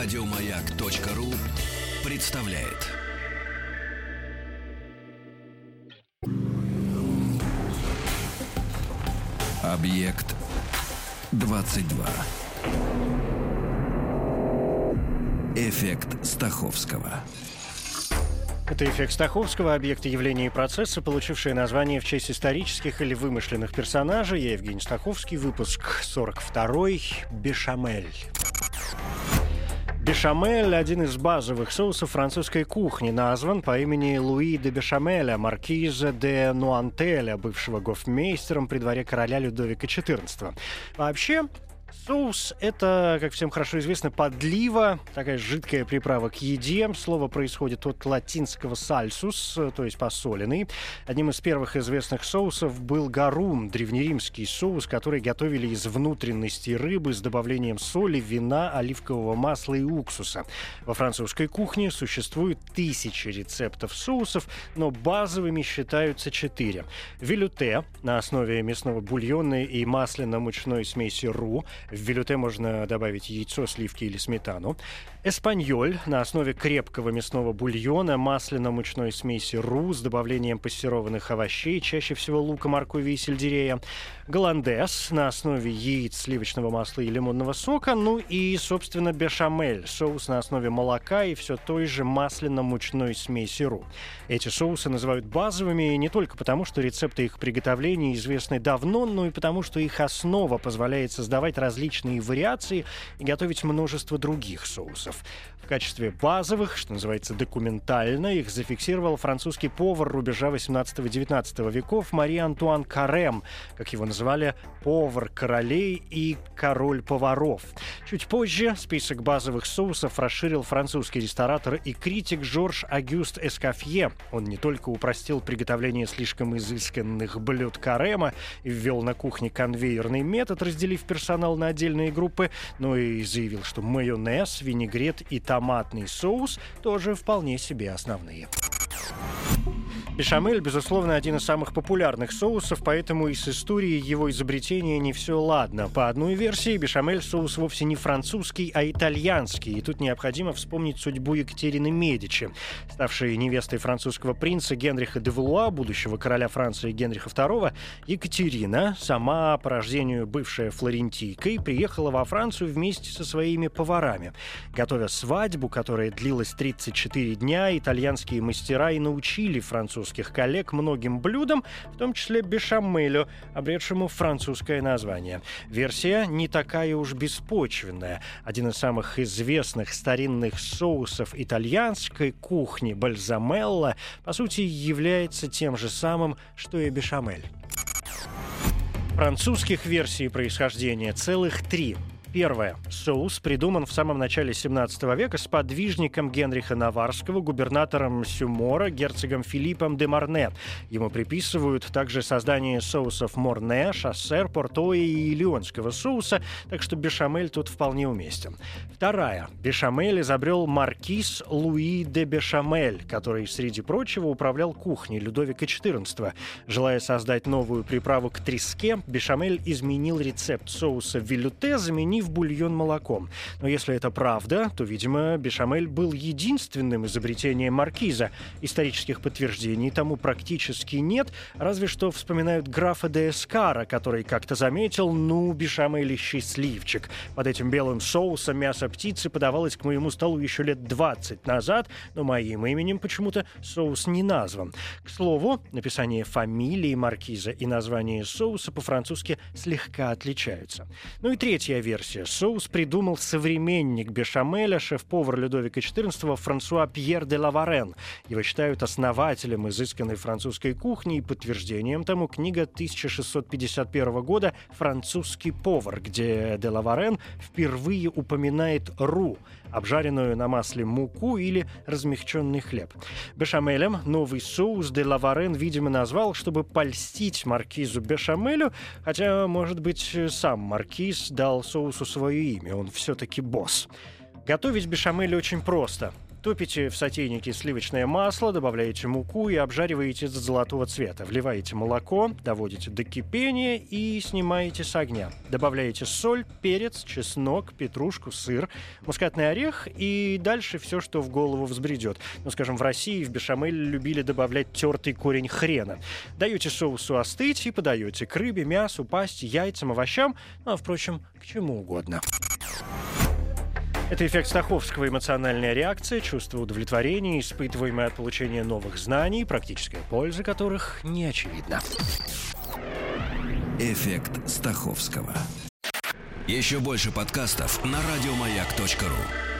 Радиомаяк.ру представляет. Объект 22. Эффект Стаховского. Это эффект Стаховского, объекты явления и процесса, получившие название в честь исторических или вымышленных персонажей. Я Евгений Стаховский, выпуск 42 «Бешамель». Бешамель – один из базовых соусов французской кухни, назван по имени Луи де Бешамеля, маркиза де Нуантеля, бывшего гофмейстером при дворе короля Людовика XIV. Вообще, Соус – это, как всем хорошо известно, подлива, такая жидкая приправа к еде. Слово происходит от латинского «сальсус», то есть посоленный. Одним из первых известных соусов был гарум, древнеримский соус, который готовили из внутренности рыбы с добавлением соли, вина, оливкового масла и уксуса. Во французской кухне существует тысячи рецептов соусов, но базовыми считаются четыре. Вилюте на основе мясного бульона и масляно-мучной смеси ру – в велюте можно добавить яйцо, сливки или сметану. Эспаньоль на основе крепкого мясного бульона, масляно-мучной смеси ру с добавлением пассерованных овощей, чаще всего лука, моркови и сельдерея. Голландес на основе яиц, сливочного масла и лимонного сока. Ну и, собственно, бешамель, соус на основе молока и все той же масляно-мучной смеси ру. Эти соусы называют базовыми не только потому, что рецепты их приготовления известны давно, но и потому, что их основа позволяет создавать различные вариации и готовить множество других соусов. В качестве базовых, что называется документально, их зафиксировал французский повар рубежа 18-19 веков Мари Антуан Карем, как его называли повар королей и король поваров. Чуть позже список базовых соусов расширил французский ресторатор и критик Жорж Агюст Эскафье. Он не только упростил приготовление слишком изысканных блюд Карема и ввел на кухне конвейерный метод, разделив персонал на отдельные группы, но и заявил, что майонез, винегрет и томатный соус тоже вполне себе основные. Бешамель, безусловно, один из самых популярных соусов, поэтому и с историей его изобретения не все ладно. По одной версии, бешамель соус вовсе не французский, а итальянский. И тут необходимо вспомнить судьбу Екатерины Медичи, ставшей невестой французского принца Генриха де Валуа, будущего короля Франции Генриха II. Екатерина, сама по рождению бывшая флорентийкой, приехала во Францию вместе со своими поварами. Готовя свадьбу, которая длилась 34 дня, итальянские мастера и научили французских коллег многим блюдам, в том числе бешамелю, обретшему французское название. Версия не такая уж беспочвенная. Один из самых известных старинных соусов итальянской кухни бальзамелла, по сути, является тем же самым, что и бешамель. Французских версий происхождения целых три – Первое. Соус придуман в самом начале 17 века с подвижником Генриха Наварского, губернатором Сюмора, герцогом Филиппом де Марне. Ему приписывают также создание соусов Морне, Шассер, Порто и Леонского соуса, так что бешамель тут вполне уместен. Вторая. Бешамель изобрел маркиз Луи де Бешамель, который, среди прочего, управлял кухней Людовика XIV. Желая создать новую приправу к треске, бешамель изменил рецепт соуса вилюте, заменив бульон молоком. Но если это правда, то, видимо, бешамель был единственным изобретением маркиза. Исторических подтверждений тому практически нет, разве что вспоминают графа де Эскара, который как-то заметил, ну, бешамель счастливчик. Под этим белым соусом мясо птицы подавалось к моему столу еще лет 20 назад, но моим именем почему-то соус не назван. К слову, написание фамилии маркиза и название соуса по-французски слегка отличаются. Ну и третья версия версия. Соус придумал современник бешамеля, шеф-повар Людовика XIV Франсуа Пьер де Лаварен. Его считают основателем изысканной французской кухни и подтверждением тому книга 1651 года «Французский повар», где де Лаварен впервые упоминает ру – обжаренную на масле муку или размягченный хлеб. Бешамелем новый соус де Лаварен, видимо, назвал, чтобы польстить маркизу Бешамелю, хотя, может быть, сам маркиз дал соусу свое имя, он все-таки босс. Готовить бешамель очень просто. Топите в сотейнике сливочное масло, добавляете муку и обжариваете до золотого цвета. Вливаете молоко, доводите до кипения и снимаете с огня. Добавляете соль, перец, чеснок, петрушку, сыр, мускатный орех и дальше все, что в голову взбредет. Ну, скажем, в России в бешамель любили добавлять тертый корень хрена. Даете соусу остыть и подаете к рыбе, мясу, пасти, яйцам, овощам, ну, а, впрочем, к чему угодно. Это эффект Стаховского, эмоциональная реакция, чувство удовлетворения, испытываемое от получения новых знаний, практическая польза которых не очевидна. Эффект Стаховского. Еще больше подкастов на радиомаяк.ру.